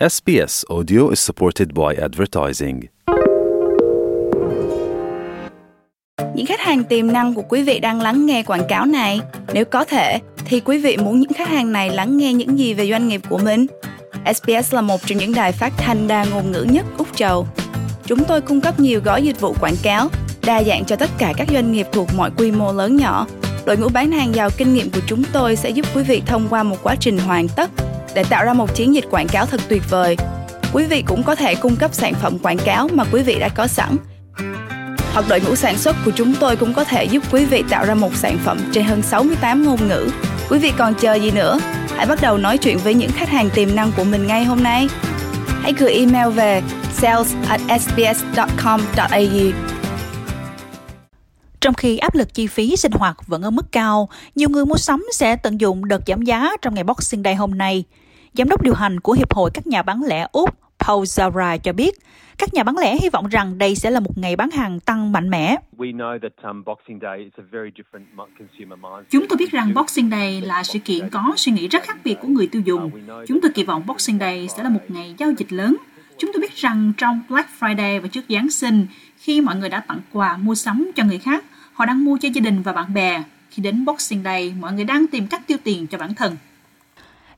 SBS Audio is supported by advertising. Những khách hàng tiềm năng của quý vị đang lắng nghe quảng cáo này. Nếu có thể, thì quý vị muốn những khách hàng này lắng nghe những gì về doanh nghiệp của mình? SBS là một trong những đài phát thanh đa ngôn ngữ nhất Úc Châu. Chúng tôi cung cấp nhiều gói dịch vụ quảng cáo, đa dạng cho tất cả các doanh nghiệp thuộc mọi quy mô lớn nhỏ. Đội ngũ bán hàng giàu kinh nghiệm của chúng tôi sẽ giúp quý vị thông qua một quá trình hoàn tất để tạo ra một chiến dịch quảng cáo thật tuyệt vời. Quý vị cũng có thể cung cấp sản phẩm quảng cáo mà quý vị đã có sẵn. Hoặc đội ngũ sản xuất của chúng tôi cũng có thể giúp quý vị tạo ra một sản phẩm trên hơn 68 ngôn ngữ. Quý vị còn chờ gì nữa? Hãy bắt đầu nói chuyện với những khách hàng tiềm năng của mình ngay hôm nay. Hãy gửi email về sales at sbs.com.au trong khi áp lực chi phí sinh hoạt vẫn ở mức cao, nhiều người mua sắm sẽ tận dụng đợt giảm giá trong ngày Boxing Day hôm nay. Giám đốc điều hành của Hiệp hội các nhà bán lẻ Úc Paul Zara cho biết, các nhà bán lẻ hy vọng rằng đây sẽ là một ngày bán hàng tăng mạnh mẽ. Um, Chúng tôi biết rằng Boxing Day là sự kiện có suy nghĩ rất khác biệt của người tiêu dùng. Chúng tôi kỳ vọng Boxing Day sẽ là một ngày giao dịch lớn. Chúng tôi biết rằng trong Black Friday và trước Giáng sinh, khi mọi người đã tặng quà mua sắm cho người khác, họ đang mua cho gia đình và bạn bè. Khi đến Boxing Day, mọi người đang tìm cách tiêu tiền cho bản thân.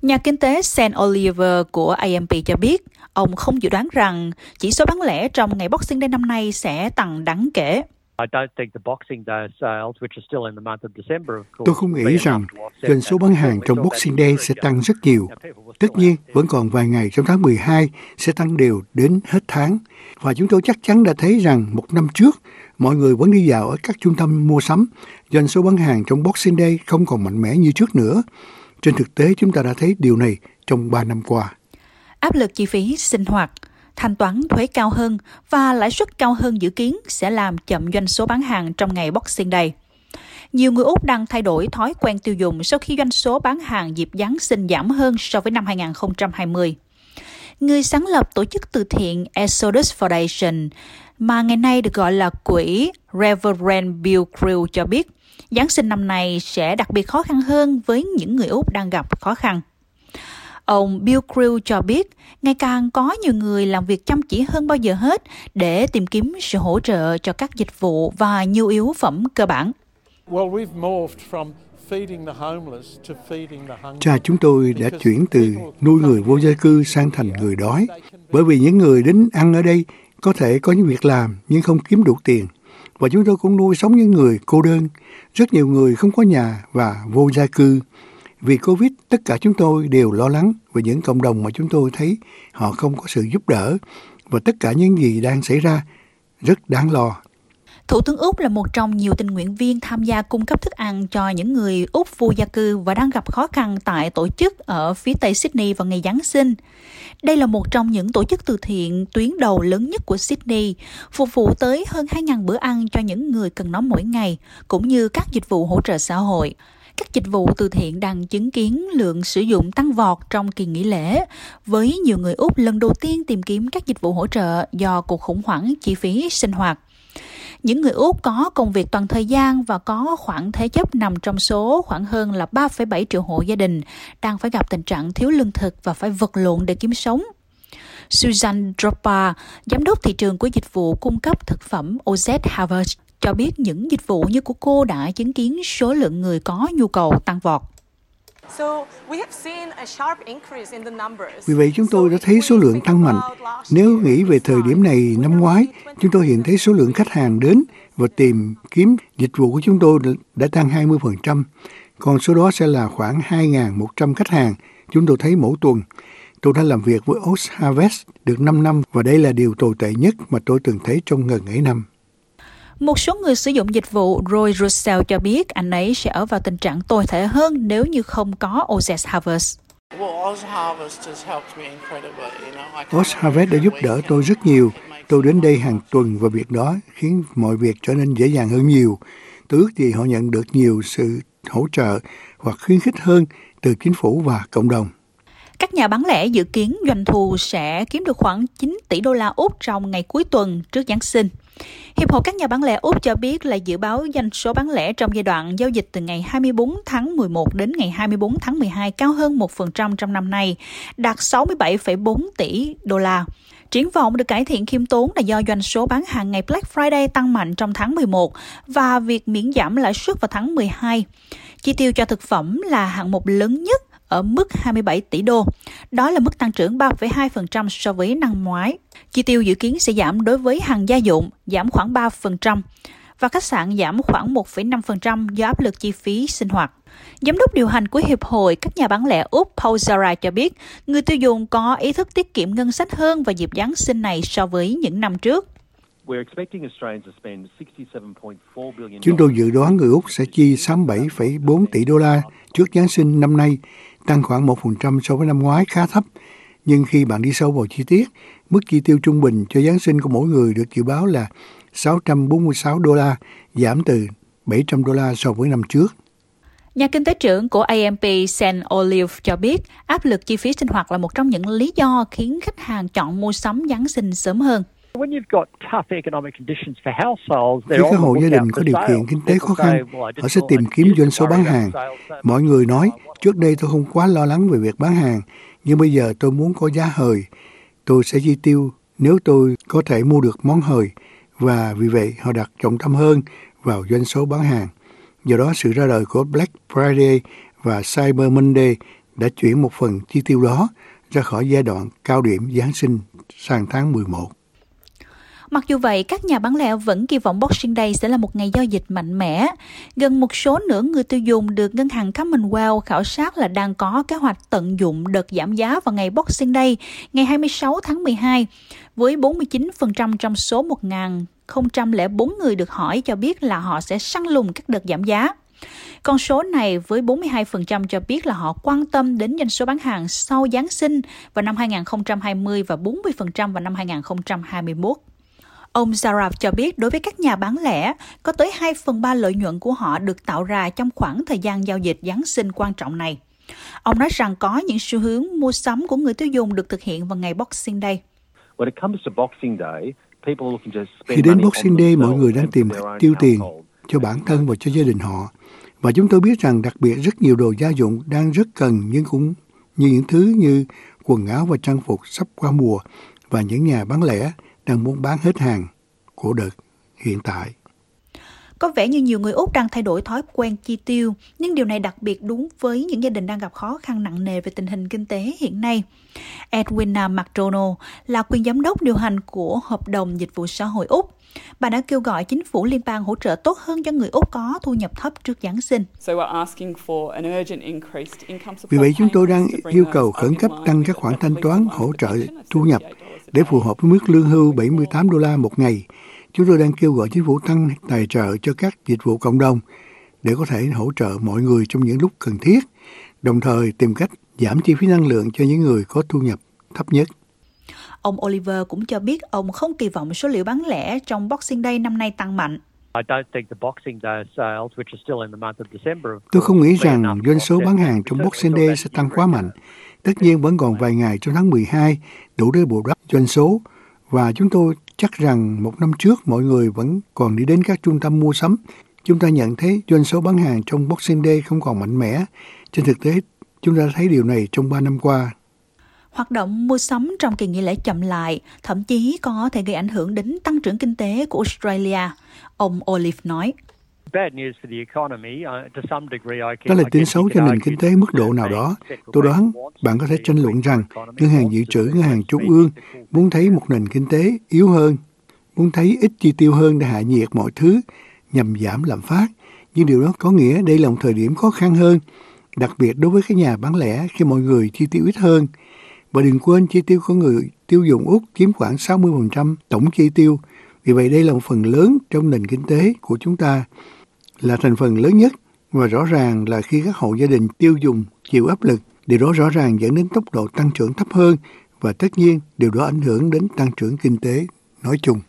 Nhà kinh tế Sam Oliver của AMP cho biết, ông không dự đoán rằng chỉ số bán lẻ trong ngày Boxing Day năm nay sẽ tăng đáng kể. Tôi không nghĩ rằng doanh số bán hàng trong Boxing Day sẽ tăng rất nhiều. Tất nhiên, vẫn còn vài ngày trong tháng 12 sẽ tăng đều đến hết tháng. Và chúng tôi chắc chắn đã thấy rằng một năm trước, mọi người vẫn đi dạo ở các trung tâm mua sắm. Doanh số bán hàng trong Boxing Day không còn mạnh mẽ như trước nữa. Trên thực tế, chúng ta đã thấy điều này trong 3 năm qua. Áp lực chi phí sinh hoạt, thanh toán thuế cao hơn và lãi suất cao hơn dự kiến sẽ làm chậm doanh số bán hàng trong ngày Boxing Day. Nhiều người Úc đang thay đổi thói quen tiêu dùng sau khi doanh số bán hàng dịp Giáng sinh giảm hơn so với năm 2020. Người sáng lập tổ chức từ thiện Exodus Foundation, mà ngày nay được gọi là quỹ Reverend Bill Crew cho biết, Giáng sinh năm nay sẽ đặc biệt khó khăn hơn với những người Úc đang gặp khó khăn. Ông Bill Crew cho biết, ngày càng có nhiều người làm việc chăm chỉ hơn bao giờ hết để tìm kiếm sự hỗ trợ cho các dịch vụ và nhu yếu phẩm cơ bản. Cha chúng tôi đã chuyển từ nuôi người vô gia cư sang thành người đói, bởi vì những người đến ăn ở đây có thể có những việc làm nhưng không kiếm đủ tiền. Và chúng tôi cũng nuôi sống những người cô đơn, rất nhiều người không có nhà và vô gia cư. Vì Covid, tất cả chúng tôi đều lo lắng về những cộng đồng mà chúng tôi thấy họ không có sự giúp đỡ và tất cả những gì đang xảy ra rất đáng lo. Thủ tướng Úc là một trong nhiều tình nguyện viên tham gia cung cấp thức ăn cho những người Úc vô gia cư và đang gặp khó khăn tại tổ chức ở phía tây Sydney vào ngày Giáng sinh. Đây là một trong những tổ chức từ thiện tuyến đầu lớn nhất của Sydney, phục vụ tới hơn 2.000 bữa ăn cho những người cần nó mỗi ngày, cũng như các dịch vụ hỗ trợ xã hội các dịch vụ từ thiện đang chứng kiến lượng sử dụng tăng vọt trong kỳ nghỉ lễ, với nhiều người Úc lần đầu tiên tìm kiếm các dịch vụ hỗ trợ do cuộc khủng hoảng chi phí sinh hoạt. Những người Úc có công việc toàn thời gian và có khoản thế chấp nằm trong số khoảng hơn là 3,7 triệu hộ gia đình đang phải gặp tình trạng thiếu lương thực và phải vật lộn để kiếm sống. Susan Dropa, giám đốc thị trường của dịch vụ cung cấp thực phẩm OZ Harvest, cho biết những dịch vụ như của cô đã chứng kiến số lượng người có nhu cầu tăng vọt. Vì vậy chúng tôi đã thấy số lượng tăng mạnh. Nếu nghĩ về thời điểm này năm ngoái, chúng tôi hiện thấy số lượng khách hàng đến và tìm kiếm dịch vụ của chúng tôi đã tăng 20%. Còn số đó sẽ là khoảng 2.100 khách hàng chúng tôi thấy mỗi tuần. Tôi đã làm việc với Oats Harvest được 5 năm và đây là điều tồi tệ nhất mà tôi từng thấy trong gần ấy năm. Một số người sử dụng dịch vụ Roy Russell cho biết anh ấy sẽ ở vào tình trạng tồi tệ hơn nếu như không có OZ Harvest. Oz Harvest đã giúp đỡ tôi rất nhiều. Tôi đến đây hàng tuần và việc đó khiến mọi việc trở nên dễ dàng hơn nhiều. Tôi ước gì họ nhận được nhiều sự hỗ trợ hoặc khuyến khích hơn từ chính phủ và cộng đồng. Các nhà bán lẻ dự kiến doanh thu sẽ kiếm được khoảng 9 tỷ đô la Úc trong ngày cuối tuần trước Giáng sinh. Hiệp hội các nhà bán lẻ Úc cho biết là dự báo doanh số bán lẻ trong giai đoạn giao dịch từ ngày 24 tháng 11 đến ngày 24 tháng 12 cao hơn 1% trong năm nay, đạt 67,4 tỷ đô la. Triển vọng được cải thiện khiêm tốn là do doanh số bán hàng ngày Black Friday tăng mạnh trong tháng 11 và việc miễn giảm lãi suất vào tháng 12. Chi tiêu cho thực phẩm là hạng mục lớn nhất ở mức 27 tỷ đô. Đó là mức tăng trưởng 3,2% so với năm ngoái. Chi tiêu dự kiến sẽ giảm đối với hàng gia dụng, giảm khoảng 3%, và khách sạn giảm khoảng 1,5% do áp lực chi phí sinh hoạt. Giám đốc điều hành của Hiệp hội các nhà bán lẻ Úc Paul Zara cho biết, người tiêu dùng có ý thức tiết kiệm ngân sách hơn vào dịp Giáng sinh này so với những năm trước. Chúng tôi dự đoán người Úc sẽ chi 67,4 tỷ đô la trước Giáng sinh năm nay, tăng khoảng 1% so với năm ngoái khá thấp. Nhưng khi bạn đi sâu vào chi tiết, mức chi tiêu trung bình cho Giáng sinh của mỗi người được dự báo là 646 đô la, giảm từ 700 đô la so với năm trước. Nhà kinh tế trưởng của AMP Sen Olive cho biết áp lực chi phí sinh hoạt là một trong những lý do khiến khách hàng chọn mua sắm Giáng sinh sớm hơn. Khi các hộ gia đình có điều kiện kinh tế khó khăn, họ sẽ tìm kiếm doanh số bán hàng. Mọi người nói, trước đây tôi không quá lo lắng về việc bán hàng, nhưng bây giờ tôi muốn có giá hời. Tôi sẽ chi tiêu nếu tôi có thể mua được món hời, và vì vậy họ đặt trọng tâm hơn vào doanh số bán hàng. Do đó, sự ra đời của Black Friday và Cyber Monday đã chuyển một phần chi tiêu đó ra khỏi giai đoạn cao điểm Giáng sinh sang tháng 11. Mặc dù vậy, các nhà bán lẻ vẫn kỳ vọng Boxing Day sẽ là một ngày giao dịch mạnh mẽ. Gần một số nửa người tiêu dùng được ngân hàng Commonwealth khảo sát là đang có kế hoạch tận dụng đợt giảm giá vào ngày Boxing Day, ngày 26 tháng 12, với 49% trong số 1.004 người được hỏi cho biết là họ sẽ săn lùng các đợt giảm giá. Con số này với 42% cho biết là họ quan tâm đến doanh số bán hàng sau Giáng sinh vào năm 2020 và 40% vào năm 2021. Ông Zaraf cho biết đối với các nhà bán lẻ, có tới 2 phần 3 lợi nhuận của họ được tạo ra trong khoảng thời gian giao dịch Giáng sinh quan trọng này. Ông nói rằng có những xu hướng mua sắm của người tiêu dùng được thực hiện vào ngày Boxing Day. Khi đến Boxing Day, mọi người đang tìm cách tiêu tiền cho bản thân và cho gia đình họ. Và chúng tôi biết rằng đặc biệt rất nhiều đồ gia dụng đang rất cần nhưng cũng như những thứ như quần áo và trang phục sắp qua mùa và những nhà bán lẻ đang muốn bán hết hàng của đợt hiện tại. Có vẻ như nhiều người Úc đang thay đổi thói quen chi tiêu, nhưng điều này đặc biệt đúng với những gia đình đang gặp khó khăn nặng nề về tình hình kinh tế hiện nay. Edwina McDonald là quyền giám đốc điều hành của Hợp đồng Dịch vụ Xã hội Úc. Bà đã kêu gọi chính phủ liên bang hỗ trợ tốt hơn cho người Úc có thu nhập thấp trước Giáng sinh. Vì vậy chúng tôi đang yêu cầu khẩn cấp tăng các khoản thanh toán hỗ trợ thu nhập để phù hợp với mức lương hưu 78 đô la một ngày. Chúng tôi đang kêu gọi chính phủ tăng tài trợ cho các dịch vụ cộng đồng để có thể hỗ trợ mọi người trong những lúc cần thiết, đồng thời tìm cách giảm chi phí năng lượng cho những người có thu nhập thấp nhất. Ông Oliver cũng cho biết ông không kỳ vọng số liệu bán lẻ trong Boxing Day năm nay tăng mạnh. Tôi không nghĩ rằng doanh số bán hàng trong Boxing Day sẽ tăng quá mạnh. Tất nhiên vẫn còn vài ngày trong tháng 12 đủ để bù đắp doanh số và chúng tôi chắc rằng một năm trước mọi người vẫn còn đi đến các trung tâm mua sắm. Chúng ta nhận thấy doanh số bán hàng trong Boxing Day không còn mạnh mẽ. Trên thực tế, chúng ta thấy điều này trong 3 năm qua. Hoạt động mua sắm trong kỳ nghỉ lễ chậm lại, thậm chí có thể gây ảnh hưởng đến tăng trưởng kinh tế của Australia, ông Olive nói. Đó là tin xấu cho nền kinh tế mức độ nào đó. Tôi đoán bạn có thể tranh luận rằng ngân hàng dự trữ, ngân hàng trung ương muốn thấy một nền kinh tế yếu hơn, muốn thấy ít chi tiêu hơn để hạ nhiệt mọi thứ nhằm giảm lạm phát. Nhưng điều đó có nghĩa đây là một thời điểm khó khăn hơn, đặc biệt đối với các nhà bán lẻ khi mọi người chi tiêu ít hơn. Và đừng quên chi tiêu của người tiêu dùng Úc chiếm khoảng 60% tổng chi tiêu. Vì vậy đây là một phần lớn trong nền kinh tế của chúng ta là thành phần lớn nhất và rõ ràng là khi các hộ gia đình tiêu dùng chịu áp lực, điều đó rõ ràng dẫn đến tốc độ tăng trưởng thấp hơn và tất nhiên điều đó ảnh hưởng đến tăng trưởng kinh tế nói chung.